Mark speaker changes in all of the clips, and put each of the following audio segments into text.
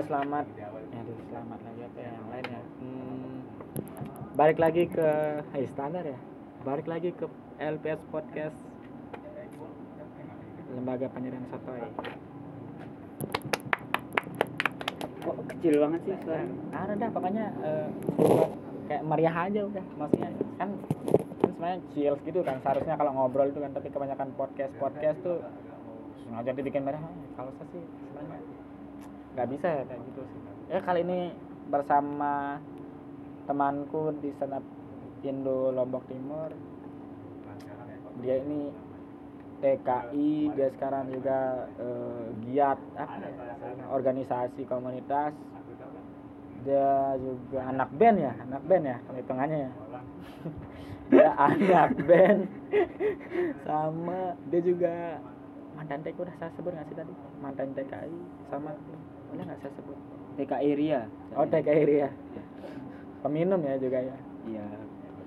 Speaker 1: eh, selamat. Ya aduh, selamat lagi apa ya, yang lain ya? Hmm, balik lagi ke hey, standar ya? Balik lagi ke LPS podcast lembaga penyiaran sotoy
Speaker 2: kok kecil banget sih suara
Speaker 1: ada dah pokoknya eh, kayak meriah aja udah. Maksudnya kan kan sebenarnya chill gitu kan seharusnya kalau ngobrol itu kan tapi kebanyakan podcast podcast tuh sengaja dibikin meriah. Kalau saya sih sebenarnya nggak bisa ya kayak gitu sih. Ya kali ini bersama temanku di senap Indo Lombok Timur. Dia ini TKI dia sekarang juga eh, giat apa ya, organisasi komunitas. Dia juga anak band ya anak band ya kalau hitungannya ya. Dia anak band. Sama dia juga mantan TKI udah saya sebut nggak sih tadi? Mantan TKI sama udah nggak saya sebut
Speaker 2: TKI Ria
Speaker 1: oh TKI Ria peminum ya juga ya
Speaker 2: iya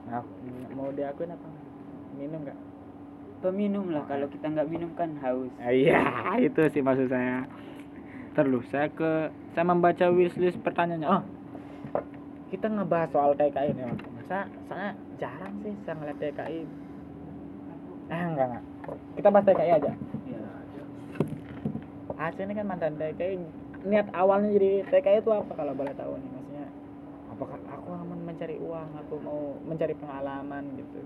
Speaker 1: nah mau diakuin apa minum nggak
Speaker 2: peminum lah kalau kita nggak minum kan haus
Speaker 1: Iya, itu sih maksud saya. Terus saya ke saya membaca wishlist pertanyaannya. Oh, kita ngebahas soal TKI Mas. Saya saya jarang sih saya ngeliat TKI. Eh, enggak enggak. Kita bahas TKI aja.
Speaker 2: iya
Speaker 1: Aceh ini kan mantan TKI. Niat awalnya jadi TKI itu apa kalau boleh tahu nih? Maksudnya apakah aku aman mencari uang, aku mau mencari pengalaman gitu.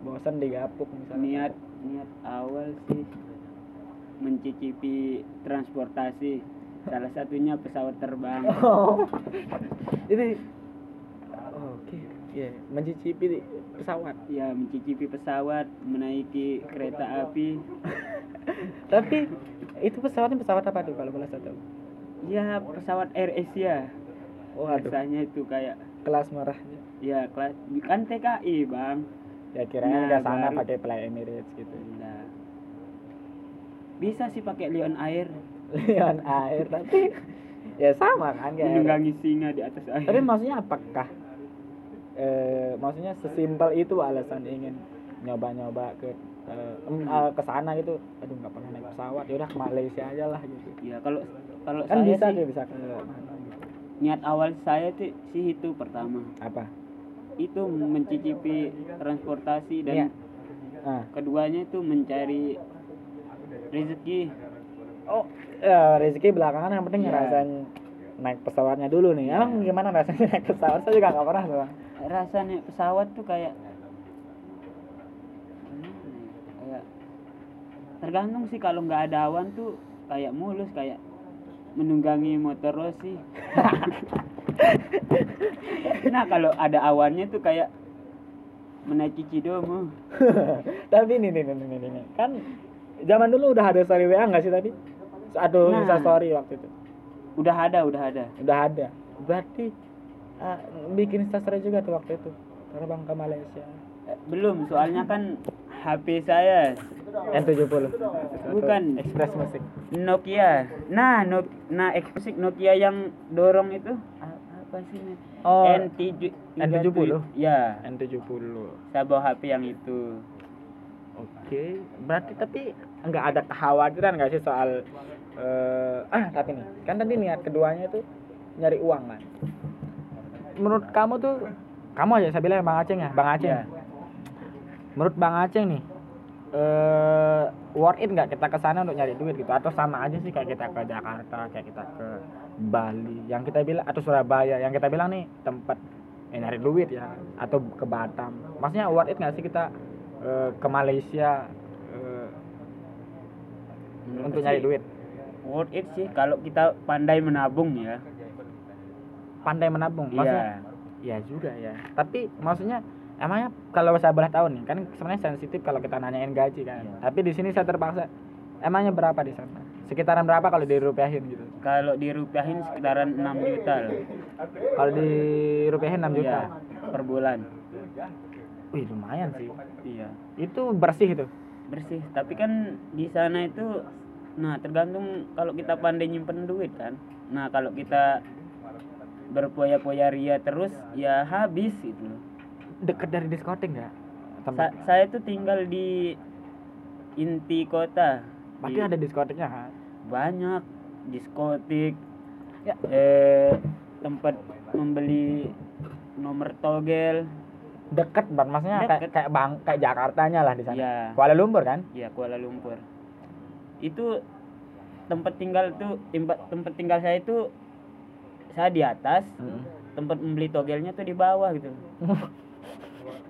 Speaker 1: Bosan digapuk misalnya.
Speaker 2: niat niat awal sih mencicipi transportasi salah satunya pesawat terbang
Speaker 1: Oh, ini oke, ya mencicipi di pesawat.
Speaker 2: ya mencicipi pesawat menaiki kereta api
Speaker 1: Tapi itu pesawatnya pesawat apa tuh kalau boleh tahu?
Speaker 2: Ya pesawat Air Asia
Speaker 1: Waduh,
Speaker 2: rasanya itu kayak
Speaker 1: kelas merah.
Speaker 2: ya kelas kan TKI bang
Speaker 1: Ya kirain
Speaker 2: Nah,
Speaker 1: ke sana
Speaker 2: baru.
Speaker 1: pakai Fly Emirates gitu.
Speaker 2: Nah, bisa sih pakai Lion Air
Speaker 1: Lion Air tapi ya sama kan kayak.
Speaker 2: menunggangi singa di atas air
Speaker 1: Tapi maksudnya apakah eh maksudnya sesimpel itu alasan ingin nyoba-nyoba ke eh, ke sana gitu. Aduh nggak pernah naik pesawat, ya udah ke Malaysia aja lah gitu.
Speaker 2: ya kalau kalau
Speaker 1: Kan
Speaker 2: saya
Speaker 1: bisa
Speaker 2: sih
Speaker 1: bisa ke gitu.
Speaker 2: niat awal saya tuh sih itu pertama
Speaker 1: Apa?
Speaker 2: itu mencicipi transportasi dan.
Speaker 1: Ah.
Speaker 2: keduanya itu mencari rezeki
Speaker 1: Oh, ya, rezeki belakangan yang penting
Speaker 2: Iya.
Speaker 1: ngerasain naik pesawatnya dulu nih. Emang gimana rasanya naik pesawat? Saya juga nggak pernah tuh. Bang.
Speaker 2: rasa naik pesawat tuh ya, kayak tergantung sih kalau nggak ada awan tuh kayak mulus kayak menunggangi motor Rossi nah kalau ada awannya tuh kayak menaiki Cidomo
Speaker 1: tapi ini nih, nih, nih, nih, nih. kan zaman dulu udah ada story WA nggak sih tadi? Aduh,
Speaker 2: Nah.
Speaker 1: Story waktu itu.
Speaker 2: udah ada udah ada
Speaker 1: Udah ada. Berarti ah, bikin Insta story juga tuh waktu itu. Terbang ke Malaysia.
Speaker 2: Eh, belum soalnya kan HP saya
Speaker 1: N70.
Speaker 2: Bukan.
Speaker 1: Express Music.
Speaker 2: Nokia nah Nok nah ekspresik Nokia yang dorong itu apa sih?
Speaker 1: Oh,
Speaker 2: N7
Speaker 1: N70?
Speaker 2: ya
Speaker 1: N70.
Speaker 2: saya bawa HP yang itu
Speaker 1: Oke, berarti tapi nggak ada kekhawatiran nggak sih soal eh ah tapi nih kan tadi niat keduanya itu nyari uang kan. Menurut kamu tuh kamu aja saya bilang Bang Aceh ya, Bang Aceh.
Speaker 2: Iya.
Speaker 1: Menurut Bang Aceh nih eh worth it nggak kita ke sana untuk nyari duit gitu? Atau sama aja sih kayak kita ke Jakarta kayak kita ke Bali? Yang kita bilang atau Surabaya? Yang kita bilang nih tempat eh, nyari duit ya atau ke Batam. Maksudnya worth it nggak sih kita eh, ke Malaysia eh, untuk nyari duit?
Speaker 2: worth it sih kalau kita pandai menabung ya.
Speaker 1: Pandai menabung? Maksudnya
Speaker 2: iya.
Speaker 1: Ya juga ya. Tapi maksudnya emangnya kalau saya boleh tahu nih kan sebenarnya sensitif kalau kita nanyain gaji kan.
Speaker 2: Iya.
Speaker 1: tapi di sini saya terpaksa emangnya berapa di sana? Sekitaran berapa kalau dirupiahin gitu?
Speaker 2: Kalau dirupiahin sekitaran 6 juta loh.
Speaker 1: Kalau dirupiahin 6 juta?
Speaker 2: Iya, per bulan.
Speaker 1: Wih lumayan sih.
Speaker 2: Iya.
Speaker 1: Itu bersih itu?
Speaker 2: Bersih tapi kan di sana itu nah tergantung kalau kita pandai nyimpen duit kan. Nah kalau kita berpoya-poya ria terus ya habis gitu loh
Speaker 1: deket dari diskotik nggak?
Speaker 2: Sa- saya tuh tinggal di inti kota.
Speaker 1: Pasti
Speaker 2: Di-
Speaker 1: ada diskotiknya kan
Speaker 2: banyak. Diskotik.
Speaker 1: Ya.
Speaker 2: eh tempat membeli nomor togel.
Speaker 1: Deket banget maksudnya kayak
Speaker 2: Deket.
Speaker 1: kayak bang kayak Jakartanya lah di sana.
Speaker 2: Iya.
Speaker 1: Kuala Lumpur kan?
Speaker 2: ya Kuala Lumpur. Itu tempat tinggal tuh tempat tempat tinggal saya itu saya di atas. Tempat membeli togelnya tuh di bawah gitu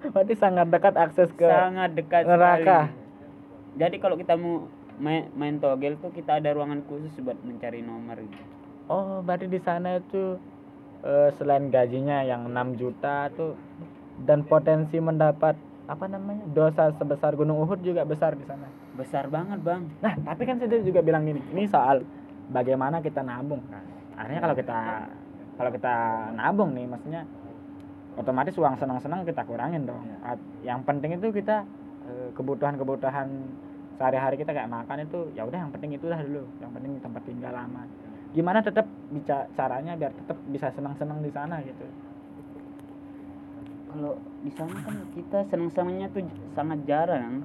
Speaker 1: Berarti sangat dekat akses ke
Speaker 2: sangat dekat
Speaker 1: neraka.
Speaker 2: sekali. jadi kalau kita mau main, main togel tuh kita ada ruangan khusus buat mencari nomor gitu.
Speaker 1: Oh, berarti di sana itu eh, selain gajinya yang 6 juta tuh dan potensi mendapat apa namanya? dosa sebesar Gunung Uhud juga besar di sana.
Speaker 2: besar banget bang
Speaker 1: Nah, tapi kan saya juga bilang gini, ini soal bagaimana kita nabung. Nah, artinya kalau kita kalau kita nabung nih, maksudnya otomatis uang senang-senang kita kurangin dong. At- Yang penting itu kita eh, kebutuhan-kebutuhan sehari-hari kita kayak makan itu ya udah yang penting itulah dulu. Yang penting tempat tinggal lama. Gimana tetap bisa caranya biar tetap bisa senang-senang di sana gitu.
Speaker 2: kalau di sana kan kita senang-senangnya tuh sangat jarang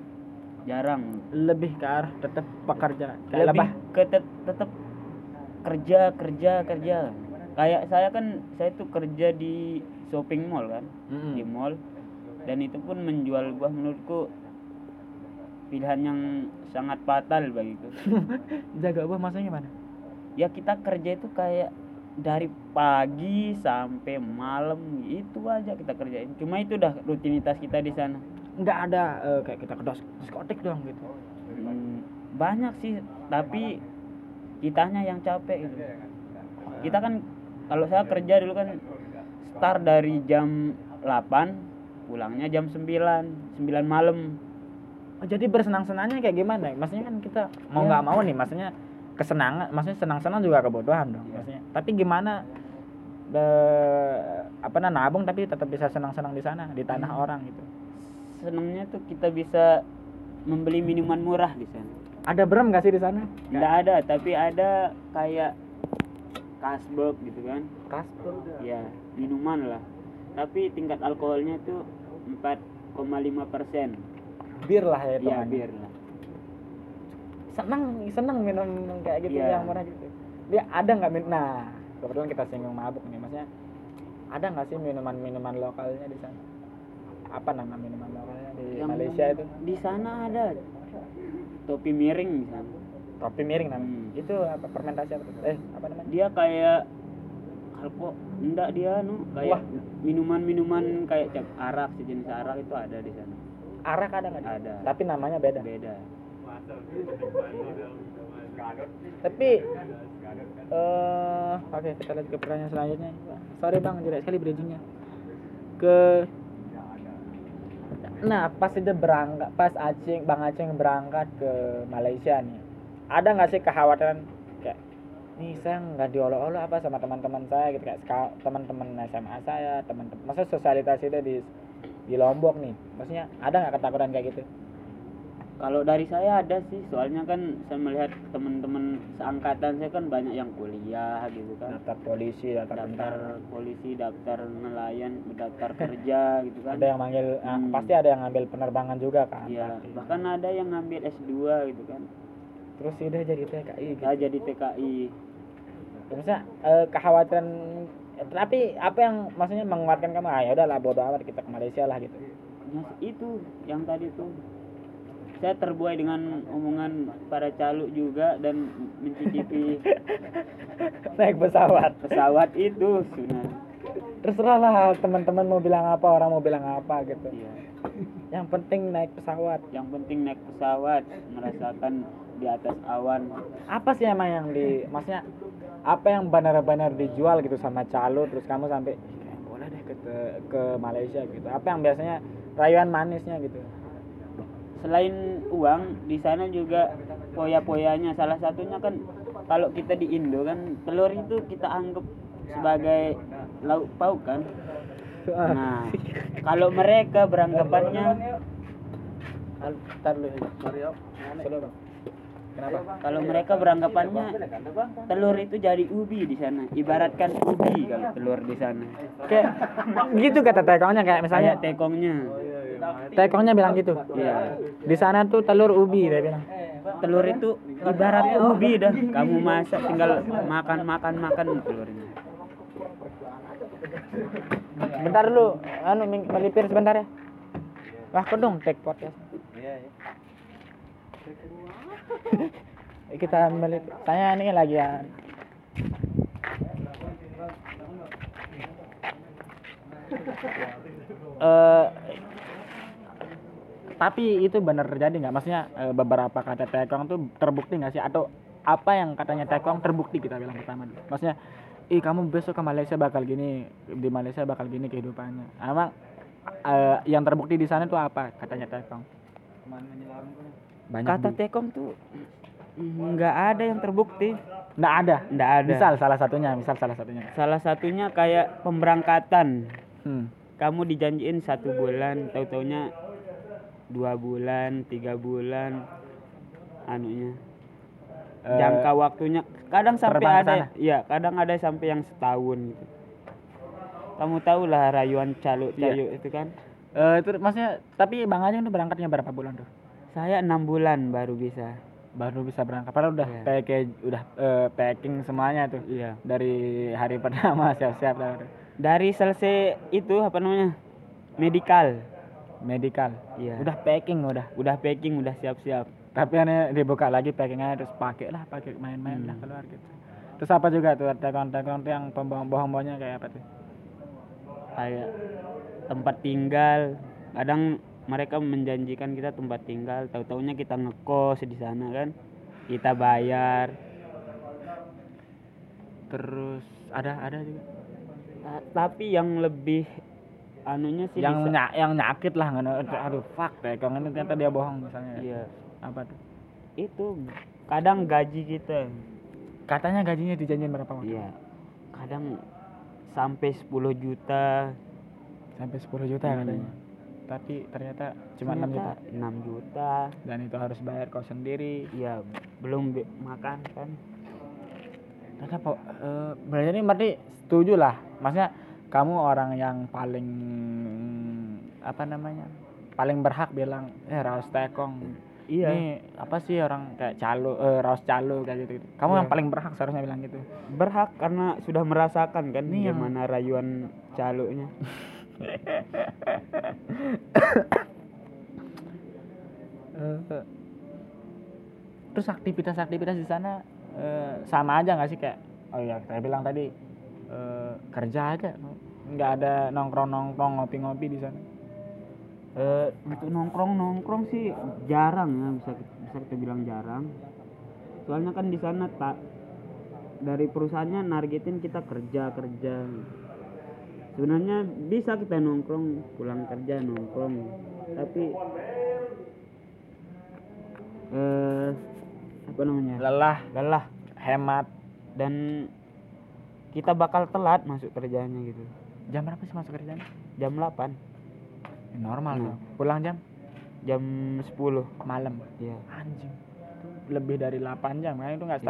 Speaker 2: jarang
Speaker 1: Lebih ke arah tetap pekerja kayak
Speaker 2: lebih
Speaker 1: lebah.
Speaker 2: ke tet- tetap kerja kerja kerja kayak saya kan saya tuh kerja di shopping mall kan
Speaker 1: Mm-mm.
Speaker 2: di mall dan itu pun menjual buah menurutku pilihan yang sangat fatal bagiku
Speaker 1: Jaga buah maksudnya gimana?
Speaker 2: ya kita kerja itu kayak dari pagi sampai malam itu aja kita kerjain cuma itu udah rutinitas kita di sana
Speaker 1: Nggak ada eh, kayak kita ke diskotik dong gitu.
Speaker 2: Hmm, banyak sih tapi kitanya yang capek gitu kita kan kalau saya kerja dulu kan start dari jam 8 pulangnya jam 9 9 malam
Speaker 1: Oh, jadi bersenang-senangnya kayak gimana? Maksudnya kan kita mau
Speaker 2: Ya.
Speaker 1: nggak mau nih, maksudnya kesenangan, maksudnya senang-senang juga kebutuhan dong. Maksudnya, tapi gimana eh, apa namanya nabung tapi tetap bisa senang-senang di sana di tanah
Speaker 2: Hmm.
Speaker 1: orang gitu.
Speaker 2: senangnya tuh kita bisa membeli minuman murah di sana
Speaker 1: Ada berem nggak sih di sana?
Speaker 2: nggak ada tapi ada kayak kasbok gitu kan
Speaker 1: Kasbul.
Speaker 2: ya minuman lah tapi tingkat alkoholnya tuh 4,5 persen
Speaker 1: Bir lah ya itu.
Speaker 2: ya bir lah
Speaker 1: Senang, senang minum kayak gitu
Speaker 2: Iya.
Speaker 1: yang murah gitu. Dia ada nggak min? Nah, kebetulan kita singgung mabuk nih, maksudnya ada nggak sih minuman-minuman lokalnya di sana? Apa nama minuman lokalnya di
Speaker 2: Yang
Speaker 1: Malaysia itu?
Speaker 2: di sana ada topi miring di sana
Speaker 1: Topi miring namanya.
Speaker 2: Hmm.
Speaker 1: Itu apa fermentasi apa? Eh, apa namanya?
Speaker 2: dia kayak alko enggak dia nu kayak minuman-minuman kayak cap arak sejenis arak itu ada di sana
Speaker 1: Arak ada nggak?
Speaker 2: Ada.
Speaker 1: Tapi namanya beda.
Speaker 2: beda
Speaker 1: Tapi eh oke kita lanjut ke pertanyaan selanjutnya. Sorry bang, jelek sekali bridgingnya. Ke Nah, pas itu berangkat, pas Acing, Bang Acing berangkat ke Malaysia nih, ada nggak sih kekhawatiran nih saya nggak diolok-olok apa sama teman-teman saya gitu kayak teman-teman SMA saya, teman-teman, maksudnya sosialisasi itu di di Lombok nih, maksudnya ada nggak ketakutan kayak gitu?
Speaker 2: kalau dari saya ada sih soalnya kan saya melihat teman-teman seangkatan saya kan banyak yang kuliah gitu kan
Speaker 1: Daftar polisi, daftar
Speaker 2: daftar
Speaker 1: tentara.
Speaker 2: polisi daftar nelayan daftar kerja gitu kan
Speaker 1: ada yang manggil ah,
Speaker 2: Hmm.
Speaker 1: pasti ada yang ngambil penerbangan juga kan
Speaker 2: Iya,
Speaker 1: pasti.
Speaker 2: bahkan ada yang ngambil S2 gitu kan.
Speaker 1: terus udah jadi TKI gitu.
Speaker 2: Saya jadi TKI.
Speaker 1: Maksudnya eh, kekhawatiran tapi apa yang maksudnya menguatkan kamu ah ya udahlah bodo amat kita ke Malaysia lah gitu
Speaker 2: Ya, itu yang tadi tuh. Saya terbuai dengan omongan para caluk juga dan mencicipi
Speaker 1: naik pesawat
Speaker 2: pesawat itu sebenarnya.
Speaker 1: terserah lah teman-teman mau bilang apa orang mau bilang apa gitu
Speaker 2: Iya.
Speaker 1: yang penting naik pesawat
Speaker 2: Yang penting naik pesawat, merasakan di atas awan.
Speaker 1: apa sih emang yang di maksudnya apa yang benar-benar dijual gitu sama calo terus kamu sampai "Eh, boleh deh ke ke Malaysia gitu. Apa yang biasanya rayuan manisnya gitu?
Speaker 2: Selain uang, di sana juga poya-poyanya. Salah satunya kan kalau kita di Indo kan telur itu kita anggap sebagai lauk pauk kan. Nah, kalau mereka beranggapannya
Speaker 1: Kenapa?
Speaker 2: kalau mereka beranggapannya telur itu jadi ubi di sana. Ibaratkan ubi kalau telur di sana.
Speaker 1: Kayak gitu kata tekongnya kayak misalnya
Speaker 2: Kayak tekongnya.
Speaker 1: tekongnya bilang gitu.
Speaker 2: Iya.
Speaker 1: Di sana tuh telur ubi dia bilang.
Speaker 2: telur itu ibarat ubi dah kamu masak tinggal makan makan makan telurnya
Speaker 1: bentar dulu anu melipir sebentar ya wah kok dong take podcast kita melipir saya ini lagi ya. Eh tapi itu benar terjadi nggak? Maksudnya eh, beberapa kata tekong tuh terbukti nggak sih? Atau apa yang katanya tekong terbukti kita bilang pertama dulu? Maksudnya ih kamu besok ke Malaysia bakal gini di Malaysia bakal gini kehidupannya. Emang eh, yang terbukti di sana tuh apa katanya tekong banyak
Speaker 2: kata
Speaker 1: di-
Speaker 2: tekong tuh nggak ada yang terbukti.
Speaker 1: Nggak ada?
Speaker 2: Nggak ada.
Speaker 1: Misal salah satunya misal salah satunya.
Speaker 2: Salah satunya kayak pemberangkatan.
Speaker 1: Hmm.
Speaker 2: kamu dijanjiin satu bulan tahu taunya dua bulan tiga bulan anunya.
Speaker 1: Eh,
Speaker 2: jangka waktunya kadang sampai ada
Speaker 1: sana?
Speaker 2: ya kadang ada sampai yang setahun gitu. Kamu tahu lah rayuan calo
Speaker 1: Iya.
Speaker 2: cayo itu kan?
Speaker 1: Eh, itu maksudnya tapi bang Ajeng tuh berangkatnya berapa bulan tuh
Speaker 2: saya enam bulan baru bisa.
Speaker 1: Baru bisa berangkat. Padahal udah
Speaker 2: Iya.
Speaker 1: package udah eh, packing semuanya tuh.
Speaker 2: Iya.
Speaker 1: Dari hari pertama siap-siap
Speaker 2: dari selesai itu apa namanya medical.
Speaker 1: Medical.
Speaker 2: Iya.
Speaker 1: Udah packing udah.
Speaker 2: Udah packing udah siap-siap.
Speaker 1: Tapi ini dibuka lagi packingnya terus pakai lah pakai main-main
Speaker 2: Hmm.
Speaker 1: lah keluar gitu. Terus apa juga tuh tekon-tekon tuh yang pembohong-bohongnya kayak apa tuh?
Speaker 2: Kayak tempat tinggal. Kadang mereka menjanjikan kita tempat tinggal tahu taunya kita ngekos di sana kan kita bayar.
Speaker 1: Terus ada ada juga.
Speaker 2: Ta- tapi yang lebih anunya sih
Speaker 1: yang
Speaker 2: bisa-
Speaker 1: ny- yang nyakit lah ngono aduh fuck tekong ini ternyata dia bohong misalnya.
Speaker 2: Iya.
Speaker 1: Apa tuh?
Speaker 2: Itu kadang gaji kita.
Speaker 1: Katanya gajinya dijanjiin berapa Bang?
Speaker 2: iya. Kadang sampai 10 juta.
Speaker 1: Sampai 10 juta
Speaker 2: Hmm.
Speaker 1: katanya tapi ternyata cuma 6 juta.
Speaker 2: 6 juta.
Speaker 1: Dan itu harus bayar kau sendiri.
Speaker 2: Iya belum be- makan kan?
Speaker 1: Ternyata po, eh, berarti ini berarti setuju lah. Maksudnya kamu orang yang paling apa namanya paling berhak bilang eh Raus Tekong.
Speaker 2: Iya.
Speaker 1: Ini apa sih orang kayak calo eh, Raus calo kayak gitu, gitu. kamu
Speaker 2: Iya.
Speaker 1: yang paling berhak seharusnya bilang gitu.
Speaker 2: Berhak karena sudah merasakan kan
Speaker 1: Iya.
Speaker 2: gimana rayuan calonya
Speaker 1: terus aktivitas-aktivitas di sana eh, sama aja nggak sih kayak oh ya saya bilang tadi eh, kerja aja nggak ada nongkrong-nongkrong ngopi-ngopi di sana.
Speaker 2: Eh, untuk nongkrong nongkrong sih jarang ya bisa bisa kita bilang jarang. Soalnya kan di sana tak dari perusahaannya nargetin kita kerja kerja sebenarnya bisa kita nongkrong pulang kerja nongkrong. Tapi eh apa namanya?
Speaker 1: Lelah
Speaker 2: lelah
Speaker 1: hemat.
Speaker 2: Dan kita bakal telat masuk kerjanya gitu.
Speaker 1: Jam berapa sih masuk kerjanya?
Speaker 2: Jam 8
Speaker 1: Ya, normal dong. Pulang jam?
Speaker 2: Jam 10
Speaker 1: malam.
Speaker 2: Ya
Speaker 1: anjing. Lebih dari 8 jam kan? Itu nggak
Speaker 2: Iya.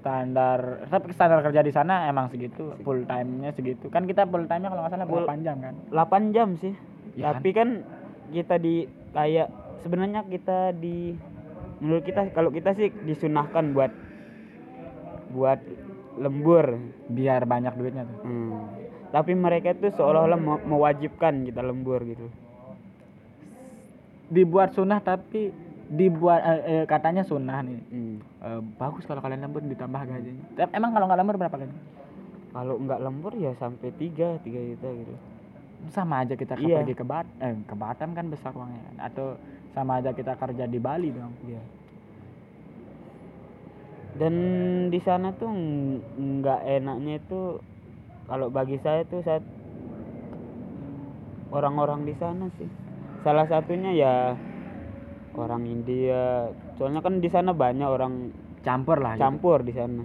Speaker 1: Standar tapi standar kerja di sana emang segitu full time-nya segitu. Kan kita full time-nya kalau nggak salah
Speaker 2: Full-
Speaker 1: 8 jam kan?
Speaker 2: 8 jam sih.
Speaker 1: Ya
Speaker 2: tapi kan? kita di kayak sebenarnya kita di menurut kita kalau kita sih disunahkan buat buat lembur.
Speaker 1: Biar banyak duitnya tuh.
Speaker 2: Hmm. tapi mereka itu seolah-olah me- mewajibkan kita lembur gitu.
Speaker 1: Dibuat sunnah tapi dibuat eh, eh, katanya sunnah nih
Speaker 2: Hmm.
Speaker 1: Eh, bagus kalau kalian lembur ditambah gajinya Tapi emang kalau nggak lembur berapa gaji
Speaker 2: kalau nggak lembur ya sampai tiga tiga juta gitu
Speaker 1: sama aja kita ke-
Speaker 2: Iya.
Speaker 1: pergi ke Bat eh, ke Batam kan besar uangnya kan atau sama aja kita kerja di Bali dong
Speaker 2: Iya. Dan di sana tuh ng- nggak enaknya itu kalau bagi saya tuh saya orang-orang di sana sih. Salah satunya ya orang India. Soalnya kan di sana banyak orang
Speaker 1: campur lah gitu.
Speaker 2: campur di sana.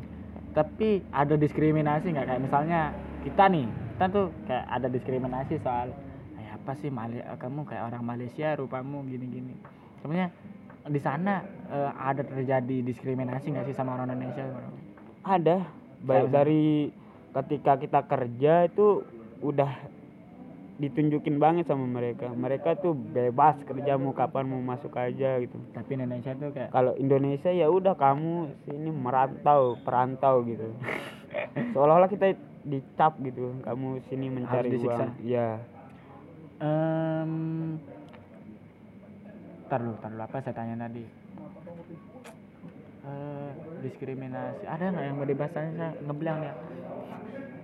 Speaker 1: tapi ada diskriminasi nggak kayak misalnya kita nih kita tuh kayak ada diskriminasi soal kayak apa sih Mali eh, kamu kayak orang Malaysia rupamu gini-gini sebenarnya di sana eh, ada terjadi diskriminasi nggak sih sama orang Indonesia
Speaker 2: Ada baik dari ketika kita kerja itu udah ditunjukin banget sama mereka mereka tuh bebas kerja mau kapan mau masuk aja gitu
Speaker 1: tapi Indonesia tuh kayak
Speaker 2: kalau Indonesia ya udah kamu sini merantau perantau gitu seolah-olah kita dicap gitu kamu sini mencari
Speaker 1: disiksa.
Speaker 2: uang ya
Speaker 1: tar dulu, tar dulu apa saya tanya tadi? Eh, diskriminasi. Ada nggak yang mau dibahas saya ngebilang ya?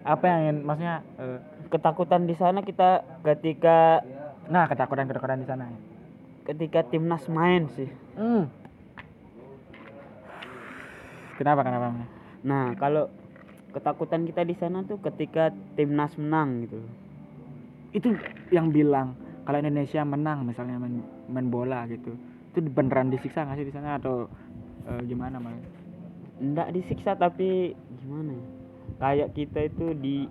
Speaker 1: Apa yang ingin, maksudnya? eh,
Speaker 2: ketakutan di sana kita ketika
Speaker 1: nah ketakutan ketakutan di sana.
Speaker 2: ketika timnas main sih
Speaker 1: Hmm. Kenapa kenapa?
Speaker 2: nah kalau ketakutan kita di sana tuh ketika timnas menang gitu
Speaker 1: Itu yang bilang kalau Indonesia menang misalnya main, main bola gitu, itu beneran disiksa nggak sih di sana atau eh, gimana mas?
Speaker 2: ndak disiksa tapi gimana ya kayak kita itu di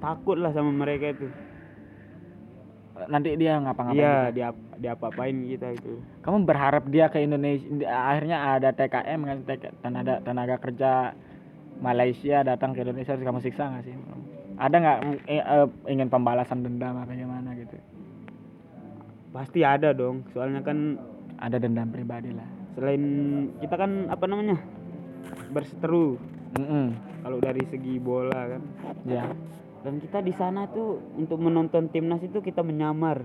Speaker 2: takut lah sama mereka itu.
Speaker 1: Nanti dia ngapa-ngapain?
Speaker 2: iya
Speaker 1: kita?
Speaker 2: dia diapa-apain kita itu.
Speaker 1: Kamu berharap dia ke Indonesia akhirnya ada TKM kan tenaga tenaga kerja Malaysia datang ke Indonesia terus kamu siksa nggak sih? Ada nggak mm, eh, eh, ingin pembalasan dendam apa gimana gitu?
Speaker 2: Pasti ada dong soalnya kan
Speaker 1: ada dendam pribadi lah.
Speaker 2: selain kita kan apa namanya berseteru.
Speaker 1: Mm-mm.
Speaker 2: kalau dari segi bola kan.
Speaker 1: Ya
Speaker 2: dan kita di sana tuh untuk menonton timnas itu kita menyamar.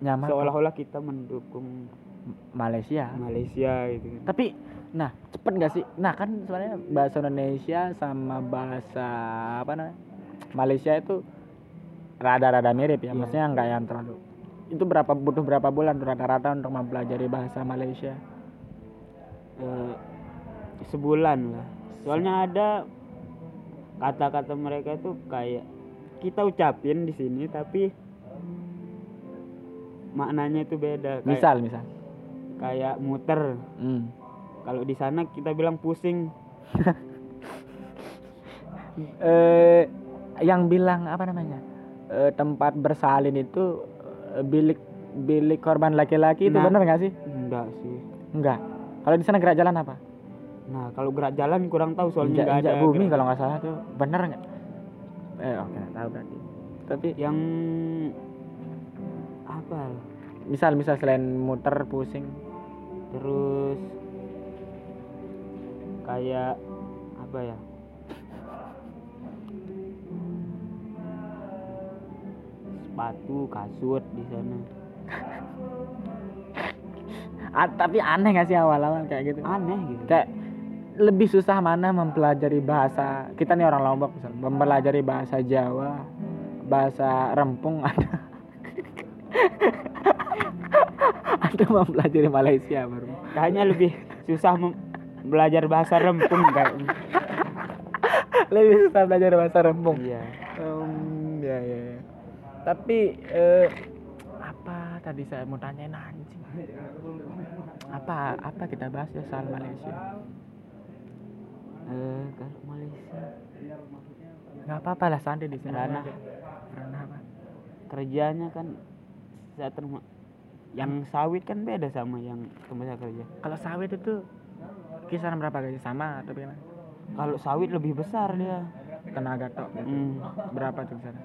Speaker 1: Nyaman kok.
Speaker 2: seolah-olah kita mendukung
Speaker 1: Malaysia.
Speaker 2: Malaysia gitu.
Speaker 1: Tapi nah cepet nggak sih? Nah kan sebenarnya bahasa Indonesia sama bahasa apa namanya Malaysia itu rada-rada mirip ya.
Speaker 2: Iya.
Speaker 1: maksudnya nggak yang terlalu itu berapa butuh berapa bulan rata-rata untuk mempelajari bahasa Malaysia?
Speaker 2: Eh, sebulan lah. Soalnya ada kata-kata mereka tuh kayak kita ucapin di sini tapi maknanya itu beda. Kayak,
Speaker 1: misal misal.
Speaker 2: Kayak muter.
Speaker 1: Hmm.
Speaker 2: kalau di sana kita bilang pusing.
Speaker 1: Eh yang bilang apa namanya? Eh, tempat bersalin itu eh, bilik bilik korban laki-laki itu
Speaker 2: Nah.
Speaker 1: benar nggak sih?
Speaker 2: Enggak sih.
Speaker 1: Enggak. Kalau di sana gerak jalan apa
Speaker 2: nah kalau gerak jalan kurang tahu soalnya
Speaker 1: injak,
Speaker 2: ada
Speaker 1: bumi
Speaker 2: gerak-
Speaker 1: kalau nggak salah tuh. Benar nggak? Eh oke tahu berarti. Tapi
Speaker 2: yang apa
Speaker 1: misal misal selain muter pusing.
Speaker 2: Terus kayak apa ya? Sepatu kasut di sana.
Speaker 1: Ah, tapi aneh nggak sih awal-awal kayak gitu?
Speaker 2: Aneh gitu.
Speaker 1: Kayak lebih susah mana mempelajari bahasa. Kita nih orang Lombok misal mempelajari bahasa Jawa bahasa Rempung ada. Atau mempelajari Malaysia baru.
Speaker 2: Kayaknya lebih susah belajar bahasa rempung kayaknya.
Speaker 1: Lebih susah belajar bahasa Rempung.
Speaker 2: Iya.
Speaker 1: Em, ya, ya, ya. tapi eh, apa tadi saya mau tanyain anjing? Apa apa kita bahas ya soal Malaysia
Speaker 2: eh kalau Malaysia.
Speaker 1: Nggak apa-apa lah santai di
Speaker 2: ranah.
Speaker 1: Apa
Speaker 2: kerjanya kan saya terma yang sawit kan beda sama yang tempat saya kerja.
Speaker 1: Kalau sawit itu kisaran berapa gaji? Sama atau gimana
Speaker 2: kalau sawit lebih besar dia.
Speaker 1: Tenaga tok gitu.
Speaker 2: Hmm.
Speaker 1: berapa tuh kisaran?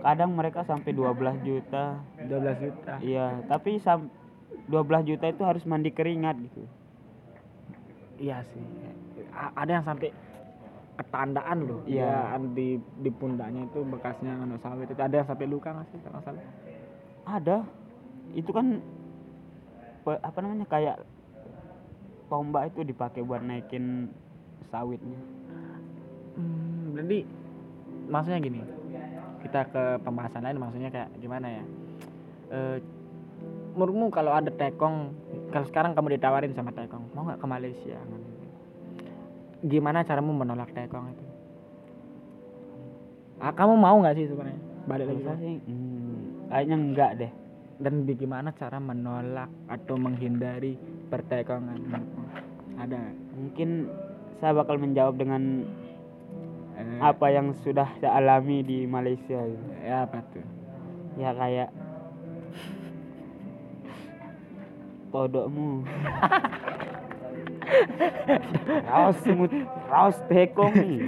Speaker 2: Kadang mereka sampai 12 juta.
Speaker 1: 12 juta?
Speaker 2: Iya tapi sam 12 juta itu harus mandi keringat gitu.
Speaker 1: Iya sih ada yang sampai ketandaan loh.
Speaker 2: Iya.
Speaker 1: Ya, di di pundaknya itu bekasnya anu sawit. Itu ada yang sampai luka nggak sih kalau salah?
Speaker 2: Ada. Itu kan apa namanya kayak tombak itu dipakai buat naikin sawitnya.
Speaker 1: Hmm, berarti maksudnya gini. Kita ke pembahasan lain maksudnya kayak gimana ya? Eh menurutmu kalau ada tekong kalau sekarang kamu ditawarin sama tekong mau nggak ke Malaysia gimana caramu menolak tekong itu? Ah, kamu mau nggak sih sebenarnya? Balik lagi
Speaker 2: sih hmm, kayaknya enggak deh.
Speaker 1: Dan bagaimana cara menolak atau menghindari pertekongan ada
Speaker 2: mungkin saya bakal menjawab dengan
Speaker 1: eh,
Speaker 2: apa yang sudah saya alami di Malaysia gitu.
Speaker 1: ya apa tuh?
Speaker 2: Ya kayak todokmu raus semut raus tekong nih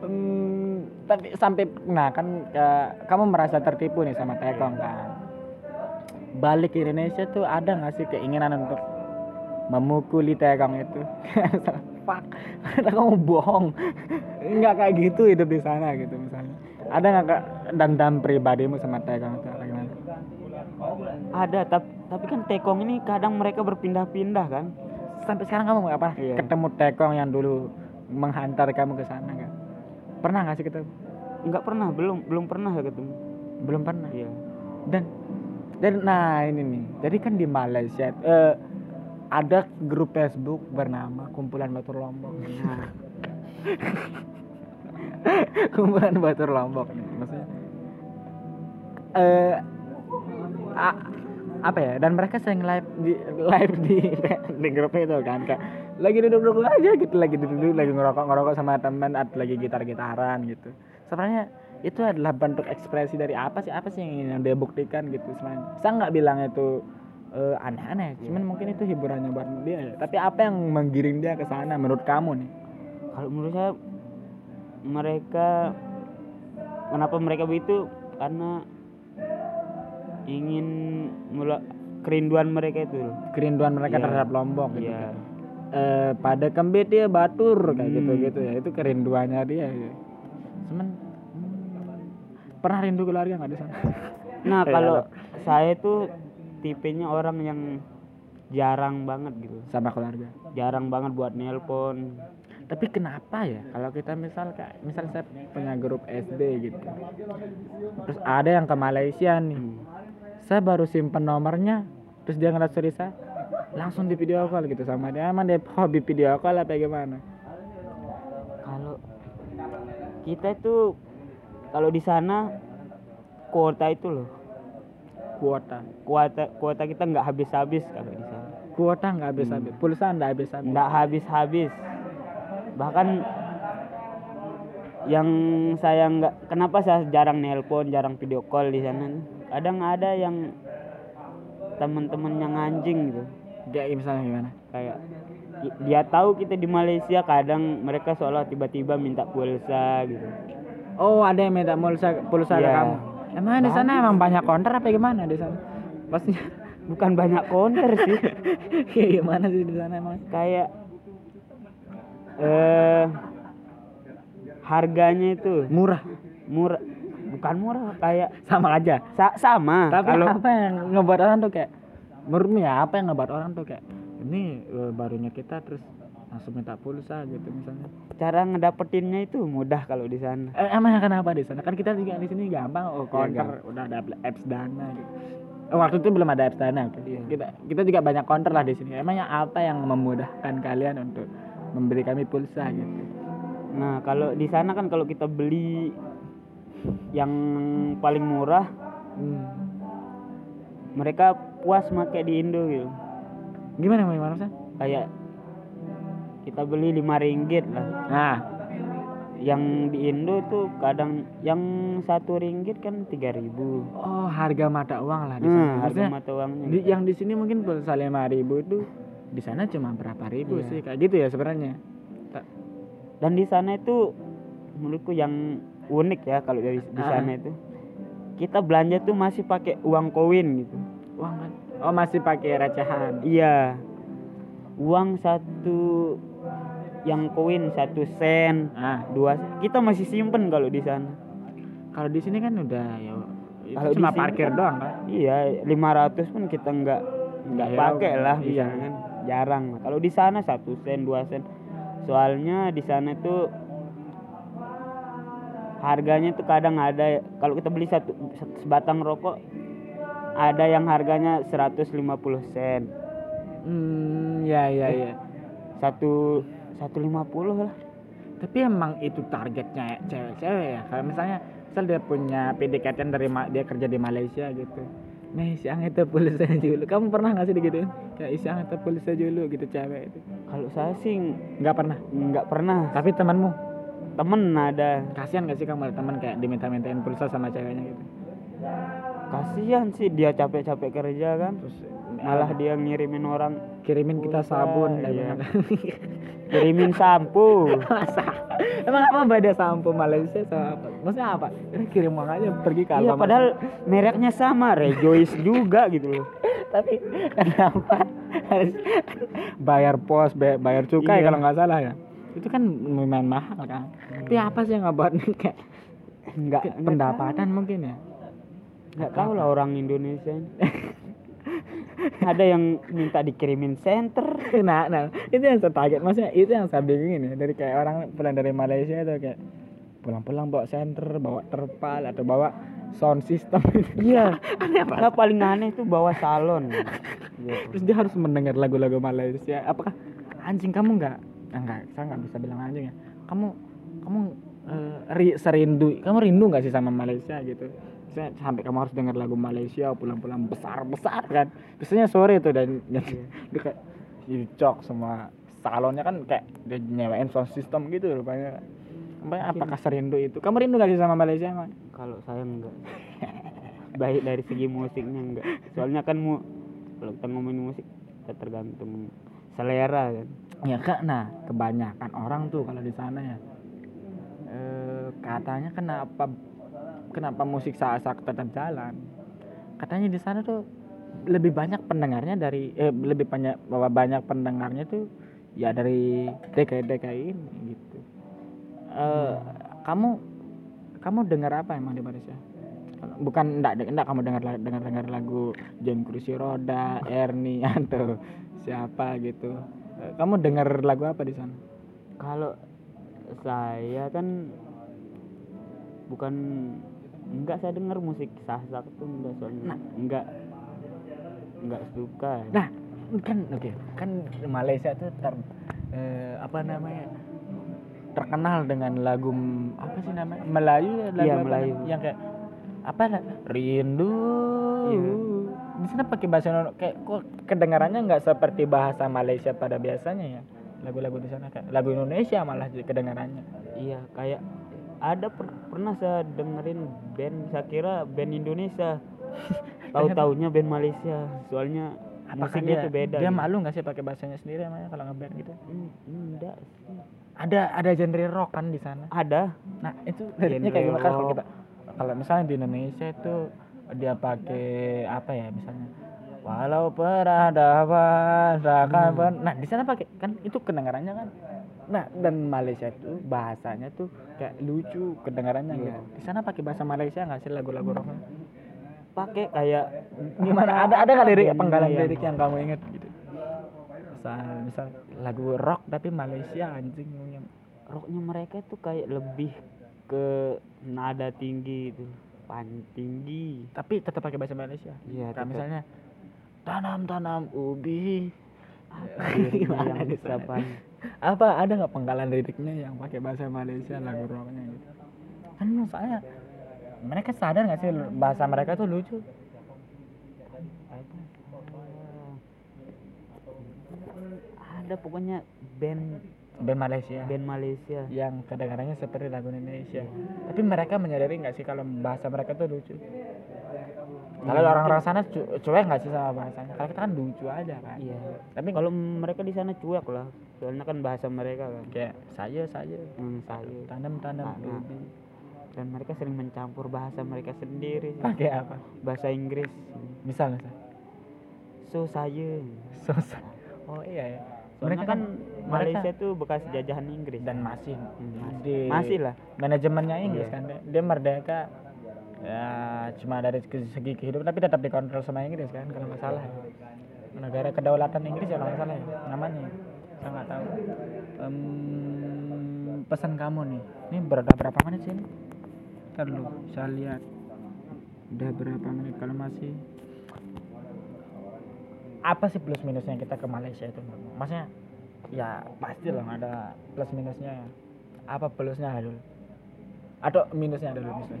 Speaker 1: Hmm, tapi sampai nah kan eh, kamu merasa tertipu nih sama Tekong kan? Balik ke Indonesia tuh ada nggak sih keinginan untuk memukuli Tekong itu? Fuck kamu bohong. Nggak kayak gitu hidup di sana gitu misalnya. Ada nggak kak dendam pribadimu sama Tekong itu? Gimana?
Speaker 2: Ada tapi tapi kan tekong ini kadang mereka berpindah-pindah kan
Speaker 1: sampai sekarang kamu apa
Speaker 2: Iya.
Speaker 1: ketemu Tekong yang dulu menghantar kamu ke sana kan pernah nggak sih ketemu?
Speaker 2: Nggak pernah belum belum pernah ya ketemu.
Speaker 1: Belum pernah?
Speaker 2: Iya.
Speaker 1: Dan dan nah ini nih. Jadi kan di Malaysia eh, ada grup Facebook bernama Kumpulan Batur Lombok.
Speaker 2: Nah,
Speaker 1: Kumpulan Batur Lombok nih maksudnya eh a- apa ya dan mereka sering live di live di di grup itu kan kayak lagi duduk-duduk aja gitu lagi duduk lagi ngerokok-ngerokok sama teman atau lagi gitar-gitaran gitu. Sebenarnya itu adalah bentuk ekspresi dari apa sih apa sih yang ingin dia buktikan gitu sebenarnya. Saya nggak bilang itu eh, aneh-aneh cuman mungkin itu hiburannya buat dia. Ya. tapi apa yang menggiring dia ke sana menurut kamu nih?
Speaker 2: Kalau menurut saya mereka kenapa mereka begitu? Karena ingin mula kerinduan mereka itu loh.
Speaker 1: kerinduan mereka
Speaker 2: Iya.
Speaker 1: terhadap Lombok gitu
Speaker 2: Iya.
Speaker 1: kan. Eh, pada kembit dia batur kayak
Speaker 2: Hmm.
Speaker 1: gitu gitu ya itu kerinduannya dia ya. cuman hmm, pernah rindu keluarga nggak di sana
Speaker 2: Nah
Speaker 1: Kayak
Speaker 2: kalau saya tuh tipenya orang yang jarang banget gitu,
Speaker 1: sama keluarga
Speaker 2: jarang banget buat nelpon.
Speaker 1: tapi kenapa ya kalau kita misal kayak misal saya punya grup SD gitu terus ada yang ke Malaysia nih
Speaker 2: Hmm.
Speaker 1: Saya baru simpen nomornya terus dia ngeliat story saya langsung di video call gitu sama dia. Emang dia hobi video call apa gimana?
Speaker 2: Kalau kita itu kalau di sana kuota itu loh,
Speaker 1: kuota?
Speaker 2: Kuota kuota kita nggak habis-habis kalau di sana.
Speaker 1: kuota nggak habis habis pulsa nggak habis habis
Speaker 2: nggak habis-habis. Bahkan yang saya nggak kenapa saya jarang nelpon jarang video call di sana kadang ada yang teman-teman yang anjing gitu
Speaker 1: kayak misalnya gimana
Speaker 2: kayak dia tahu kita di Malaysia kadang mereka seolah tiba-tiba minta pulsa gitu
Speaker 1: Oh ada yang minta pulsa pulsa ke
Speaker 2: Iya.
Speaker 1: kamu. Emang di sana emang banyak counter apa gimana di sana? Pastinya
Speaker 2: bukan banyak counter sih
Speaker 1: kayak gimana sih di sana emang?
Speaker 2: kayak eh harganya itu
Speaker 1: Murah
Speaker 2: murah bukan murah kayak
Speaker 1: sama aja.
Speaker 2: sa- sama
Speaker 1: Tapi
Speaker 2: kalau
Speaker 1: apa yang ngebuat orang tuh kayak menurutmu ya apa yang ngebuat orang tuh kayak ini eh, barunya kita terus langsung minta pulsa gitu misalnya.
Speaker 2: cara ngedapetinnya itu mudah kalau di sana
Speaker 1: Eh, emang kenapa di sana? Kan kita juga di sini gampang oh counter
Speaker 2: gampang.
Speaker 1: udah ada apps dana gitu. Oh, waktu itu belum ada apps dana. oke.
Speaker 2: Iya.
Speaker 1: Kita kita juga banyak counter lah di sini. Emangnya apa yang memudahkan kalian untuk memberi kami pulsa gitu?
Speaker 2: nah kalau di sana kan kalau kita beli yang paling murah
Speaker 1: Hmm.
Speaker 2: mereka puas make di Indo gitu
Speaker 1: Gimana gimana sih?
Speaker 2: kayak kita beli lima ringgit lah
Speaker 1: Nah,
Speaker 2: yang di Indo tuh kadang yang satu ringgit kan tiga ribu
Speaker 1: oh harga mata uang lah di sana.
Speaker 2: nah, harga
Speaker 1: Maksudnya,
Speaker 2: mata uangnya
Speaker 1: di, yang di sini mungkin pulsa lima ribu itu di sana cuma berapa ribu
Speaker 2: Iya.
Speaker 1: sih kayak gitu ya sebenarnya.
Speaker 2: Dan di sana itu menurutku yang unik ya kalau dari di
Speaker 1: Ah.
Speaker 2: sana itu kita belanja tuh masih pakai uang koin gitu
Speaker 1: Uang kan? Oh masih pakai recehan.
Speaker 2: iya uang satu yang koin satu sen
Speaker 1: Ah,
Speaker 2: dua sen kita masih simpen kalau di sana
Speaker 1: kalau di sini kan udah ya
Speaker 2: Kalau
Speaker 1: cuma parkir
Speaker 2: kan-
Speaker 1: doang kan.
Speaker 2: iya 500 pun kita nggak nggak
Speaker 1: Iya,
Speaker 2: pakai lah
Speaker 1: iya.
Speaker 2: kan jarang kalau di sana satu sen dua sen soalnya di sana tuh harganya tuh kadang ada kalau kita beli satu sebatang rokok ada yang harganya 150 sen
Speaker 1: Hmm, ya ya ya.
Speaker 2: satu 150 lah
Speaker 1: Tapi emang itu targetnya cewek-cewek ya. Kalau misalnya misal dia punya PDKT dari dia kerja di Malaysia gitu. Nih siang itu pulsa dulu. Kamu pernah nggak sih digituin? Kayak siang itu pulsa dulu gitu cewek itu.
Speaker 2: kalau saya sih
Speaker 1: Nggak pernah.
Speaker 2: nggak pernah
Speaker 1: Tapi temanmu
Speaker 2: temen ada
Speaker 1: kasihan gak sih kamu ada teman kayak diminta-mintain pulsa sama ceweknya gitu?
Speaker 2: kasihan sih dia capek-capek kerja kan
Speaker 1: Terus
Speaker 2: malah dia ngirimin orang
Speaker 1: kirimin kita sabun
Speaker 2: iya.
Speaker 1: iya.
Speaker 2: kirimin sampo
Speaker 1: Masa? Emang apa beda sampo Malaysia sama apa? Maksudnya apa? Kirim uang aja pergi ke
Speaker 2: iya padahal mereknya sama Rejoice juga gitu loh
Speaker 1: tapi kenapa harus bayar pos, bay- bayar cukai
Speaker 2: Iya.
Speaker 1: kalau nggak salah ya? Itu kan lumayan mahal kan. Tapi apa sih yang nih kayak
Speaker 2: nggak
Speaker 1: pendapatan mungkin ya?
Speaker 2: nggak tahu lah orang Indonesia ada yang minta dikirimin center
Speaker 1: nah, nah itu yang saya kaget maksudnya itu yang saya bingungin ya. Dari kayak orang pulang dari Malaysia itu kayak pulang-pulang bawa senter bawa terpal atau bawa sound system
Speaker 2: iya. Nah paling aneh tuh bawa salon.
Speaker 1: Terus dia harus mendengar lagu-lagu Malaysia. Apakah anjing kamu nggak ah, nggak saya nggak bisa bilang anjing ya. Kamu kamu eh, ri- serindu kamu rindu nggak sih sama Malaysia gitu? Maksudnya sampai kamu harus dengar lagu Malaysia pulang-pulang besar-besar kan? Biasanya sore tuh dan dan dia kayak dicok semua salonnya kan kayak dia nyewain sound system gitu rupanya. Rupanya apakah serindu itu? Kamu rindu gak sih sama Malaysia emang?
Speaker 2: kalau saya enggak. Baik dari segi musiknya enggak. Soalnya kan mu kalau kita ngomongin musik kita tergantung selera kan
Speaker 1: Ya kak, nah kebanyakan orang tuh kalau di sana ya eh, katanya kenapa kenapa musik sasak tetap jalan? Katanya di sana tuh lebih banyak pendengarnya dari eh, lebih banyak bahwa banyak pendengarnya tuh ya dari DKI-DKI ini gitu. Eh, Kamu kamu dengar apa emang di Malaysia? Bukan enggak enggak kamu dengar dengar dengar lagu John Kursi Roda, Ernie atau siapa gitu. Eh, Kamu dengar lagu apa di sana?
Speaker 2: kalau saya kan bukan enggak saya dengar musik sahsak tuh enggak soalnya enggak enggak suka
Speaker 1: Nah, kan oke, kan Malaysia tuh ter eh, apa namanya? terkenal dengan lagu apa sih namanya? Melayu ya lagu apa
Speaker 2: Melayu.
Speaker 1: yang kayak apa lah? Rindu.
Speaker 2: Iya.
Speaker 1: Di sana pakai bahasa Indonesia kayak kok kedengarannya nggak seperti bahasa Malaysia pada biasanya ya. Lagu-lagu di sana kayak lagu Indonesia malah kedengarannya.
Speaker 2: iya kayak ada per- pernah saya dengerin band saya kira band Indonesia tahu taunya band Malaysia soalnya
Speaker 1: Apakah
Speaker 2: musiknya
Speaker 1: dia,
Speaker 2: tuh beda
Speaker 1: dia
Speaker 2: gitu.
Speaker 1: malu nggak sih pakai bahasanya sendiri emangnya kalau ngeband gitu?
Speaker 2: Hmm, enggak.
Speaker 1: Ada ada genre rock kan di sana.
Speaker 2: ada
Speaker 1: Nah itu liriknya kayak
Speaker 2: Genre
Speaker 1: gimana kan kalau kita kalau misalnya di Indonesia itu dia pakai apa ya misalnya? Walau peradaban rakan
Speaker 2: Hmm.
Speaker 1: pen- nah di sana pakai kan itu kedengarannya kan? Nah dan Malaysia itu bahasanya tuh kayak lucu kedengarannya
Speaker 2: Iya.
Speaker 1: gitu. Di sana pakai bahasa Malaysia nggak sih lagu-lagu rocknya
Speaker 2: pakai kayak
Speaker 1: gimana? ada ada nggak lirik
Speaker 2: Band
Speaker 1: penggalan
Speaker 2: yang-
Speaker 1: lirik yang kamu ingat gitu? Misal misal lagu rock tapi Malaysia anjing
Speaker 2: rocknya mereka tuh kayak lebih ke nada tinggi itu pan tinggi.
Speaker 1: Tapi tetap pakai bahasa Malaysia.
Speaker 2: Iya,
Speaker 1: misalnya tanam-tanam ubi.
Speaker 2: Liriknya
Speaker 1: Gimana
Speaker 2: yang
Speaker 1: di sana?
Speaker 2: siapa
Speaker 1: apa ada nggak penggalan liriknya yang pakai bahasa Malaysia lagu rocknya gitu? Kan saya mereka sadar nggak sih bahasa mereka tuh lucu?
Speaker 2: Ada pokoknya band
Speaker 1: band Malaysia.
Speaker 2: Band Malaysia.
Speaker 1: Yang kedengarannya seperti lagu Indonesia. Tapi mereka menyadari nggak sih kalau bahasa mereka tuh lucu? Kalau orang-orang sana cu- cuek nggak sih sama bahasanya? Kalau kita kan lucu aja kan.
Speaker 2: Iya.
Speaker 1: Tapi
Speaker 2: kalau mereka di sana cuek lah. Soalnya kan bahasa mereka kan.
Speaker 1: Kayak saya saya.
Speaker 2: Hmm, saya. Tanam.
Speaker 1: ubi
Speaker 2: dan mereka sering mencampur bahasa mereka sendiri.
Speaker 1: Pakai apa?
Speaker 2: Bahasa Inggris.
Speaker 1: Misal misal.
Speaker 2: So saya.
Speaker 1: Sosa. Oh iya ya.
Speaker 2: Soalnya kan
Speaker 1: mereka
Speaker 2: Malaysia tuh bekas jajahan Inggris.
Speaker 1: Dan masih
Speaker 2: Hmm, masih.
Speaker 1: di
Speaker 2: masih lah.
Speaker 1: manajemennya Inggris
Speaker 2: Iya.
Speaker 1: kan. Dia, merdeka ya cuma dari segi kehidupan tapi tetap dikontrol sama Inggris kan kalau nggak salah. Negara kedaulatan Inggris ya kalau nggak salah ya namanya. Saya nggak tahu. Em, pesan kamu nih. Ini berada berapa menit sih ini? Ntar dulu saya lihat. Udah berapa menit kalau masih apa sih plus minusnya kita ke Malaysia itu maksudnya ya pasti lah ada plus minusnya. Ya. apa plusnya dulu atau minusnya dulu minusnya?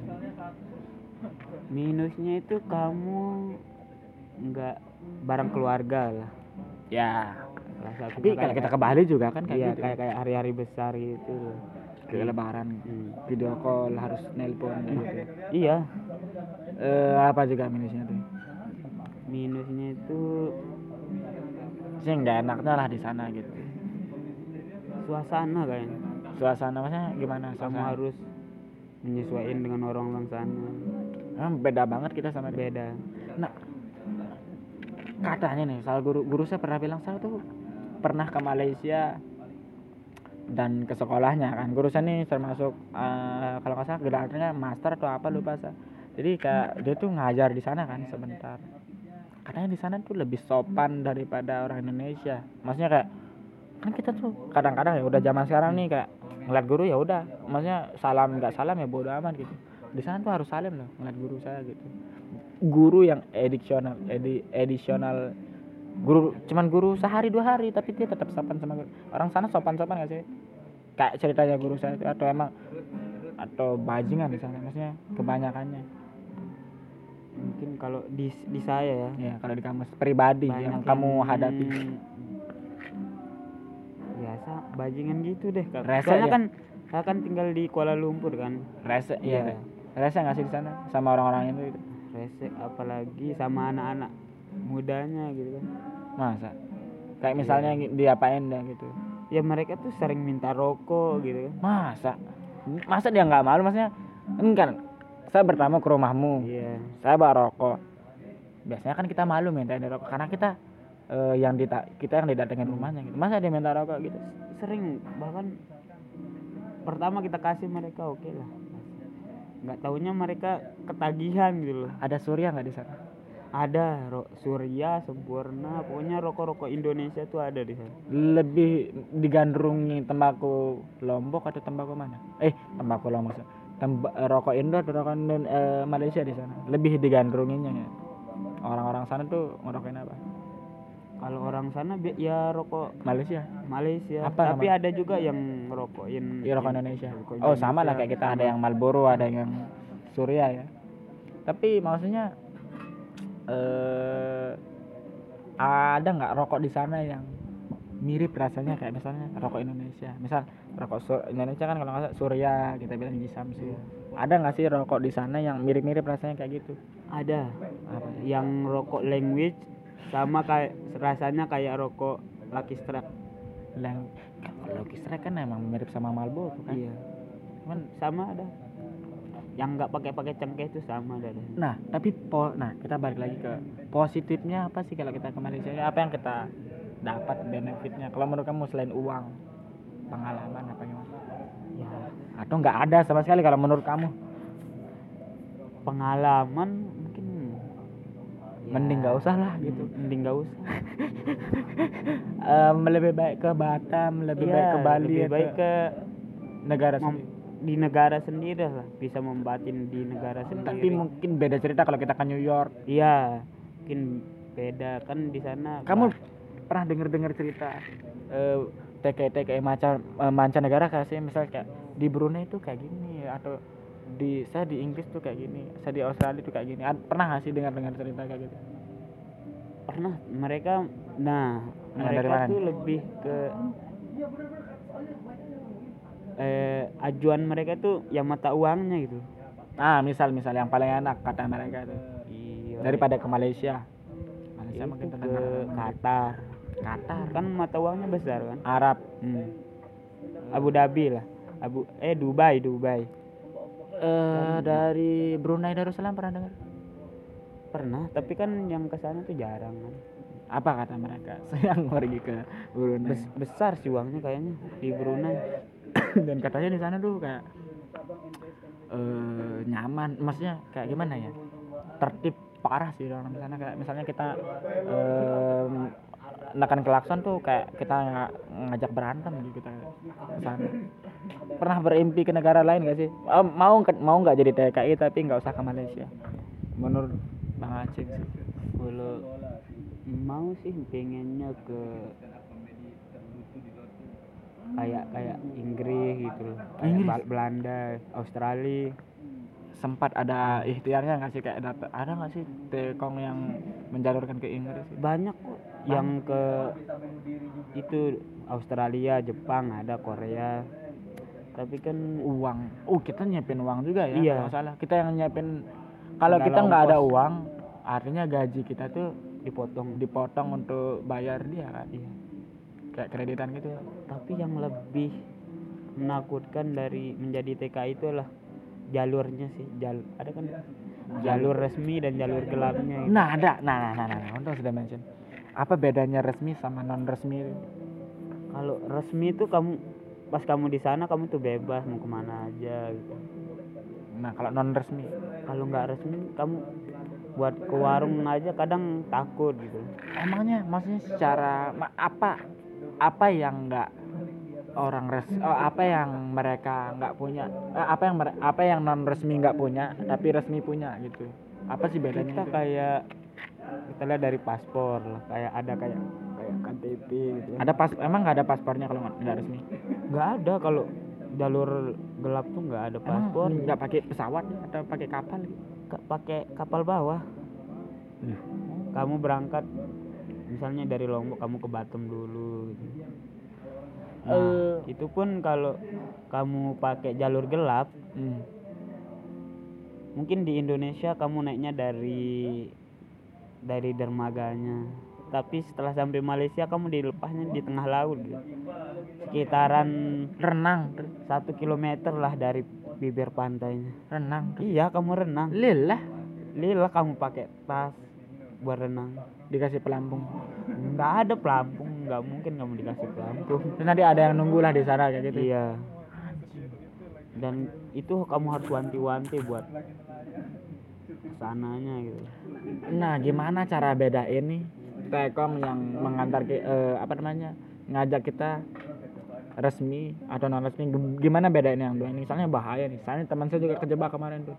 Speaker 2: Minusnya itu kamu nggak bareng keluarga lah.
Speaker 1: Ya tapi kalau kita ke Bali juga kan kayak
Speaker 2: iya
Speaker 1: gitu.
Speaker 2: kayak kayak hari-hari besar gitu. Loh.
Speaker 1: ke lebaran.
Speaker 2: Hmm.
Speaker 1: video call harus nelpon gitu.
Speaker 2: Iya.
Speaker 1: Eh apa juga minusnya tuh?
Speaker 2: Minusnya itu
Speaker 1: sih nggak enaknya lah di sana gitu.
Speaker 2: Suasana kayaknya.
Speaker 1: Suasana maksudnya gimana
Speaker 2: kamu
Speaker 1: suasana?
Speaker 2: harus menyesuaikan dengan orang-orang sana.
Speaker 1: Emang beda banget kita sama dia.
Speaker 2: Beda.
Speaker 1: Nah katanya nih soal guru guru saya pernah bilang saya tuh pernah ke Malaysia dan ke sekolahnya kan. Guru saya nih termasuk eh, kalau nggak salah gelarnya master atau apa lupa saya. Jadi kayak dia tuh ngajar di sana kan sebentar katanya di sana tuh lebih sopan daripada orang Indonesia. Maksudnya kayak kan kita tuh kadang-kadang ya udah zaman sekarang nih kayak ngeliat guru ya udah. Maksudnya salam nggak salam ya bodo amat gitu. Di sana tuh harus salim loh ngeliat guru saya gitu. Guru yang edisional edi, edisional guru cuman guru sehari dua hari tapi dia tetap sopan sama guru. Orang sana sopan sopan gak sih? Kayak ceritanya guru saya atau emang atau bajingan di sana maksudnya kebanyakannya
Speaker 2: mungkin kalau di di saya ya.
Speaker 1: Ya kalau di kamus pribadi yang
Speaker 2: banyak
Speaker 1: kamu
Speaker 2: yang
Speaker 1: hadapi.
Speaker 2: Biasa bajingan gitu deh.
Speaker 1: Rese
Speaker 2: soalnya
Speaker 1: ya?
Speaker 2: kan saya kan tinggal di Kuala Lumpur kan.
Speaker 1: Rese
Speaker 2: Iya.
Speaker 1: iya. Rese. Nggak sih di sana? Sama orang-orang itu gitu?
Speaker 2: resek apalagi sama anak-anak mudanya gitu kan.
Speaker 1: Masa? Kayak misalnya diapain dah gitu?
Speaker 2: Ya mereka tuh sering minta rokok gitu kan.
Speaker 1: Masa? Masa dia nggak malu? Maksudnya enggak saya bertamu ke rumahmu.
Speaker 2: Iya.
Speaker 1: Saya bawa rokok. Biasanya kan kita malu minta dia rokok karena kita eh, yang dita kita yang didatengin rumahnya gitu. Masa dia minta rokok gitu?
Speaker 2: Sering bahkan pertama kita kasih mereka oke lah. Nggak taunya mereka ketagihan gitu loh.
Speaker 1: Ada surya nggak di sana?
Speaker 2: Ada ro Surya sempurna pokoknya rokok-rokok Indonesia tuh ada di sana.
Speaker 1: Lebih digandrungi tembakau lombok atau tembakau mana? Eh tembakau lombok. Temba- eh, rokok Indo atau rokok Indon- eh, Malaysia di sana lebih digandrunginya ya orang-orang sana tuh ngerokokin apa
Speaker 2: kalau orang sana ya rokok
Speaker 1: Malaysia
Speaker 2: Malaysia
Speaker 1: Apa
Speaker 2: tapi ada juga yang ngerokokin
Speaker 1: Iya rokok Indonesia.
Speaker 2: rokok
Speaker 1: Oh sama lah
Speaker 2: Indonesia.
Speaker 1: kayak kita ada yang Marlboro, ada yang Surya ya. Tapi maksudnya eh ada nggak rokok di sana yang mirip rasanya kayak misalnya rokok Indonesia. Misal rokok Sur- Indonesia kan kalau nggak salah Surya kita bilang Jisamsu. Ada nggak sih rokok di sana yang mirip-mirip rasanya kayak gitu?
Speaker 2: ada
Speaker 1: Apa?
Speaker 2: yang rokok language sama kayak rasanya kayak rokok Lucky Strike
Speaker 1: Yang kalau Strike kan emang mirip sama Marlboro kan?
Speaker 2: iya
Speaker 1: Cuman
Speaker 2: sama ada yang nggak pakai pakai cengkeh itu sama ada
Speaker 1: Nah, tapi po nah kita balik lagi ke positifnya apa sih kalau kita ke Malaysia? Apa yang kita dapat benefitnya? Kalau menurut kamu selain uang, pengalaman apa gimana?
Speaker 2: ya
Speaker 1: Atau nggak ada sama sekali kalau menurut kamu?
Speaker 2: pengalaman mungkin ya,
Speaker 1: Mending nggak usah lah gitu.
Speaker 2: mending nggak usah
Speaker 1: Em, lebih baik ke Batam, lebih
Speaker 2: Iya,
Speaker 1: baik ke Bali,
Speaker 2: lebih baik ke
Speaker 1: negara sendiri.
Speaker 2: di negara sendiri lah bisa membatin di negara sendiri
Speaker 1: Tapi mungkin beda cerita kalau kita ke New York.
Speaker 2: iya mungkin beda kan di sana
Speaker 1: Kamu
Speaker 2: bah-
Speaker 1: pernah dengar-dengar cerita eh TKI-TKI macam eh, mancanegara kayak sih misalnya kayak di Brunei itu kayak gini atau di saya di Inggris tuh kayak gini, saya di Australia tuh kayak gini. Pernah nggak sih dengar-dengar cerita kayak gitu?
Speaker 2: pernah mereka nah mereka tuh lebih ke eh ajuan mereka tuh yang mata uangnya gitu
Speaker 1: Ah, misal misal yang paling enak kata mereka itu
Speaker 2: iya
Speaker 1: daripada ke Malaysia. Malaysia mungkin
Speaker 2: ke Qatar
Speaker 1: Qatar,
Speaker 2: kan mata uangnya besar kan
Speaker 1: Arab.
Speaker 2: hmm. Abu Dhabi lah Abu eh Dubai Dubai
Speaker 1: Eh dari Brunei Darussalam pernah dengar?
Speaker 2: pernah tapi kan yang ke sana tuh jarang kan
Speaker 1: Apa kata mereka? Saya pergi ke Brunei.
Speaker 2: Bes- besar sih uangnya kayaknya di Brunei
Speaker 1: dan katanya di sana tuh kayak eh nyaman maksudnya kayak gimana ya tertib parah sih orang di sana kayak misalnya kita em, nekan klakson tuh kayak kita nga- ngajak berantem gitu kita sana pernah berimpi ke negara lain gak sih? Eh, mau mau nggak jadi TKI tapi nggak usah ke Malaysia. Menurut Bang Aceh sih.
Speaker 2: Kalau mau sih pengennya ke kayak kayak Inggris gitu loh. Kayak
Speaker 1: Inggris?
Speaker 2: Belanda Australia
Speaker 1: sempat ada ikhtiarnya nggak sih kayak data ada nggak sih tekong yang menjalurkan ke Inggris
Speaker 2: banyak kok yang ke itu Australia Jepang ada Korea tapi kan
Speaker 1: uang. Oh kita nyiapin uang juga ya?
Speaker 2: Iya.
Speaker 1: Salah kita yang nyiapin. Kalau kita nggak ada uang, artinya gaji kita tuh
Speaker 2: dipotong
Speaker 1: dipotong untuk bayar dia kan
Speaker 2: Iya.
Speaker 1: kayak kreditan gitu
Speaker 2: tapi yang lebih menakutkan dari menjadi TKI itu adalah jalurnya sih. Jal ada kan? Jalur resmi dan jalur gelapnya gitu.
Speaker 1: nah ada. Nah nah nah nah, nah. untung sudah mention. Apa bedanya resmi sama non resmi
Speaker 2: kalau resmi itu kamu pas kamu di sana kamu tuh bebas mau ke mana aja gitu.
Speaker 1: Nah kalau non resmi
Speaker 2: kalau nggak resmi kamu buat ke warung aja kadang takut gitu.
Speaker 1: Emangnya maksudnya secara apa apa yang enggak orang res oh, apa yang mereka nggak punya eh, apa yang mere- apa yang non resmi nggak punya tapi resmi punya gitu apa sih bedanya
Speaker 2: kita
Speaker 1: itu?
Speaker 2: kayak kita lihat dari paspor lah kayak ada kayak kayak KTP gitu
Speaker 1: ada pas emang nggak ada paspornya kalau nggak nggak resmi
Speaker 2: nggak ada kalau jalur gelap tuh nggak ada paspor
Speaker 1: nggak pakai pesawat atau pakai kapal?
Speaker 2: Ka- pakai kapal bawah
Speaker 1: Iya.
Speaker 2: kamu berangkat misalnya dari Lombok kamu ke Batam dulu gitu. Nah,
Speaker 1: Eh.
Speaker 2: itu pun kalau kamu pakai jalur gelap
Speaker 1: Hmm.
Speaker 2: mungkin di Indonesia kamu naiknya dari dari dermaganya. Tapi setelah sampai Malaysia kamu dilepasnya di tengah laut. Gitu. sekitaran
Speaker 1: renang.
Speaker 2: satu kilometer lah dari bibir pantainya.
Speaker 1: Renang.
Speaker 2: Iya kamu renang.
Speaker 1: Lillah.
Speaker 2: Lila kamu pakai tas buat renang.
Speaker 1: Dikasih pelampung.
Speaker 2: Nggak ada pelampung nggak mungkin kamu dikasih pelampung.
Speaker 1: Terus nanti ada yang nunggu lah di sana kayak gitu.
Speaker 2: Iya. Dan itu kamu harus wanti-wanti buat sananya gitu.
Speaker 1: Nah, gimana cara bedain nih Telkom yang mengantar ke eh, apa namanya ngajak kita resmi atau non resmi Gim- gimana bedain yang dua ini? Misalnya bahaya nih. Soalnya teman saya juga kejebak kemarin tuh.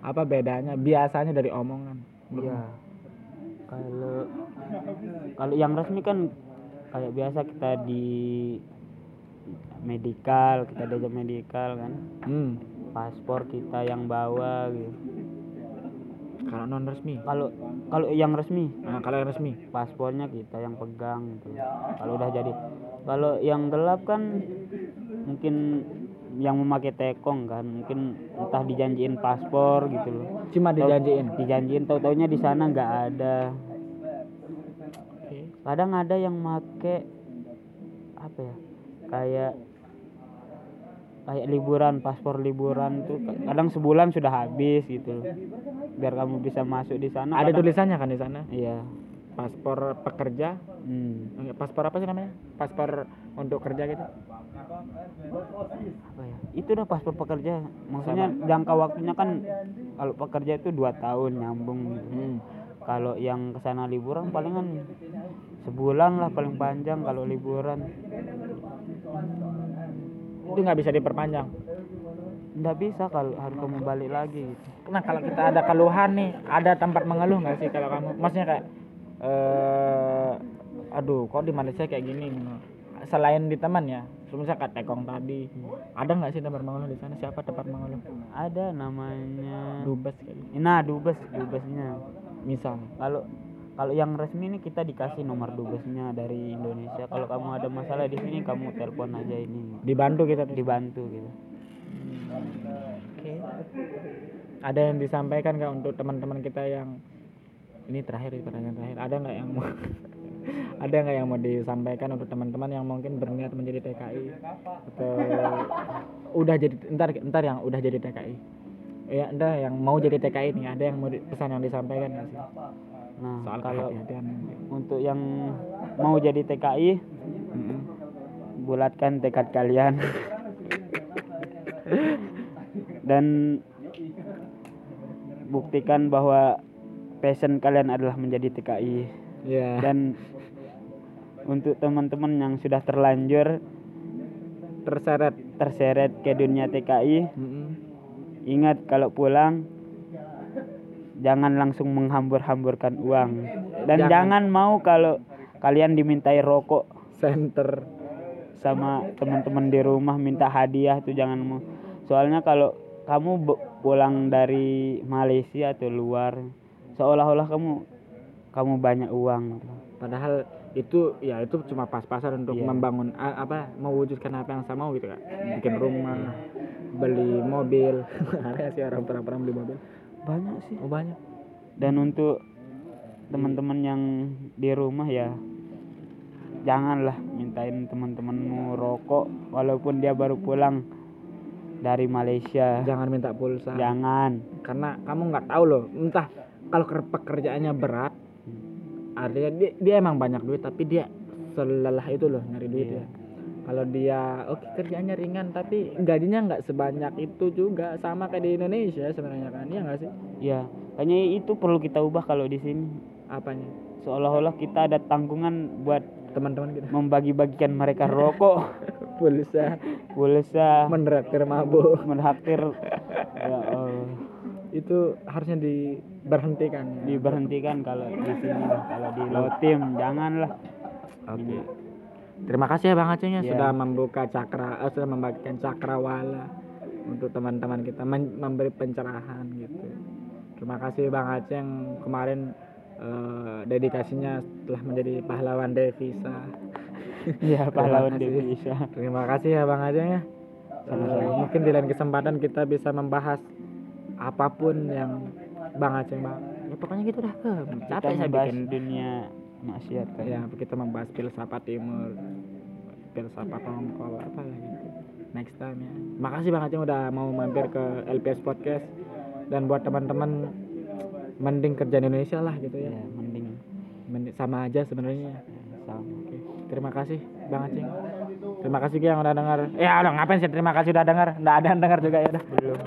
Speaker 1: Apa bedanya? Biasanya dari omongan.
Speaker 2: Iya. Kalau kalau yang resmi kan kayak biasa kita di medikal, kita diajak medikal kan.
Speaker 1: hmm.
Speaker 2: Paspor kita yang bawa gitu.
Speaker 1: kalau non resmi
Speaker 2: Kalau kalau yang resmi
Speaker 1: nah, kalau yang resmi
Speaker 2: paspornya kita yang pegang gitu. Kalau udah jadi kalau yang gelap kan mungkin yang memakai tekong kan mungkin entah dijanjiin paspor gitu loh
Speaker 1: cuma dijanjiin
Speaker 2: dijanjiin tahu taunya di sana nggak ada. Kadang ada yang make apa ya kayak kayak liburan paspor liburan tuh kadang sebulan sudah habis gitu. Biar kamu bisa masuk di sana
Speaker 1: ada
Speaker 2: kadang-
Speaker 1: tulisannya kan di sana?
Speaker 2: Iya.
Speaker 1: Paspor pekerja?
Speaker 2: Hmm.
Speaker 1: Paspor apa sih namanya? Paspor untuk kerja gitu?
Speaker 2: Apa ya? Itu udah paspor pekerja. Maksudnya jangka waktunya kan kalau pekerja itu dua tahun nyambung gitu.
Speaker 1: hmm.
Speaker 2: Kalau yang ke sana liburan palingan sebulan lah paling panjang kalau liburan
Speaker 1: itu nggak bisa diperpanjang
Speaker 2: nggak bisa kalau harus kamu balik lagi gitu
Speaker 1: Nah kalau kita ada keluhan nih, ada tempat mengeluh nggak sih kalau kamu? Maksudnya kayak, eh, aduh, kok di Malaysia kayak gini? Selain di teman ya, misalnya kayak tekong tadi, ada nggak sih tempat mengeluh di sana? Siapa tempat mengeluh?
Speaker 2: ada namanya
Speaker 1: Dubes kayak gitu.
Speaker 2: nah dubes dubesnya
Speaker 1: Misal,
Speaker 2: kalau kalau yang resmi ini kita dikasih nomor dubesnya dari Indonesia. Kalau kamu ada masalah di sini kamu telepon aja ini.
Speaker 1: Dibantu kita
Speaker 2: dibantu gitu.
Speaker 1: Oke. Ada yang disampaikan nggak untuk teman-teman kita yang ini terakhir pertanyaan terakhir. Ada nggak yang mau ada nggak yang mau disampaikan untuk teman-teman yang mungkin berniat menjadi TKI atau udah jadi entar entar yang udah jadi TKI ya entar yang mau jadi TKI nih ada yang mau pesan yang disampaikan nggak sih?
Speaker 2: Nah
Speaker 1: soal
Speaker 2: kalau untuk yang mau jadi TKI
Speaker 1: Mm-mm.
Speaker 2: bulatkan tekad kalian. Dan buktikan bahwa passion kalian adalah menjadi TKI
Speaker 1: ya
Speaker 2: dan untuk teman-teman yang sudah terlanjur
Speaker 1: terseret
Speaker 2: terseret ke dunia TKI
Speaker 1: Mm-mm.
Speaker 2: Ingat kalau pulang jangan langsung menghambur-hamburkan uang. Dan
Speaker 1: Jangan.
Speaker 2: jangan, mau kalau kalian dimintai rokok
Speaker 1: center
Speaker 2: sama teman-teman di rumah minta hadiah tuh jangan mau. Soalnya kalau kamu pulang dari Malaysia atau luar seolah-olah kamu kamu banyak uang.
Speaker 1: Padahal itu ya itu cuma pas-pasan untuk
Speaker 2: Iya.
Speaker 1: membangun a- apa mewujudkan apa yang saya mau gitu kan bikin rumah beli mobil. Ada sih orang orang beli mobil?
Speaker 2: Banyak sih.
Speaker 1: Oh banyak.
Speaker 2: Dan untuk teman-teman yang di rumah ya janganlah mintain teman-temanmu rokok walaupun dia baru pulang dari Malaysia.
Speaker 1: Jangan minta pulsa.
Speaker 2: Jangan.
Speaker 1: Karena kamu nggak tahu loh entah kalau ker- pekerjaannya berat artinya dia, dia emang banyak duit tapi dia selelah itu loh nyari duit
Speaker 2: Iya.
Speaker 1: ya. Kalau dia oke kerjaannya ringan tapi gajinya nggak sebanyak itu juga sama kayak di Indonesia sebenarnya kan iya nggak sih?
Speaker 2: Ya kayaknya itu perlu kita ubah kalau di sini.
Speaker 1: Apanya?
Speaker 2: Seolah-olah kita ada tanggungan buat
Speaker 1: teman-teman kita.
Speaker 2: membagi-bagikan mereka rokok.
Speaker 1: Pulsa
Speaker 2: pulsa
Speaker 1: menraktir mabuk.
Speaker 2: Menraktir ya.
Speaker 1: itu harusnya diberhentikan ya.
Speaker 2: diberhentikan kalau di sini lah. kalau di Lotim janganlah
Speaker 1: Oke. Terima kasih ya Bang Aceh ya
Speaker 2: Iya.
Speaker 1: sudah membuka cakra, eh, sudah membagikan cakrawala untuk teman-teman kita memberi pencerahan gitu. Terima kasih Bang Aceh yang kemarin eh, dedikasinya telah menjadi pahlawan devisa.
Speaker 2: ya pahlawan. Indonesia
Speaker 1: Terima kasih ya Bang Aceh ya. Eh, mungkin di lain kesempatan kita bisa membahas apa pun yang Bang Aceh Bang. Ya pokoknya gitu dah ke.
Speaker 2: kita
Speaker 1: Capek saya bikin.
Speaker 2: dunia maksiat kan
Speaker 1: ya kita membahas filsafat timur filsafat apa apa lagi next time ya. Makasih banget yang udah mau mampir ke LPS podcast. Dan buat teman-teman mending kerja di Indonesia lah gitu
Speaker 2: ya.
Speaker 1: Ya
Speaker 2: mending.
Speaker 1: Mending- sama aja sebenarnya.
Speaker 2: Ya, sama.
Speaker 1: Oke. Terima kasih bang Aceh. Terima kasih Ki yang udah dengar ya udah ngapain sih? Terima kasih udah dengar nggak ada yang dengar juga ya udah.
Speaker 2: Belum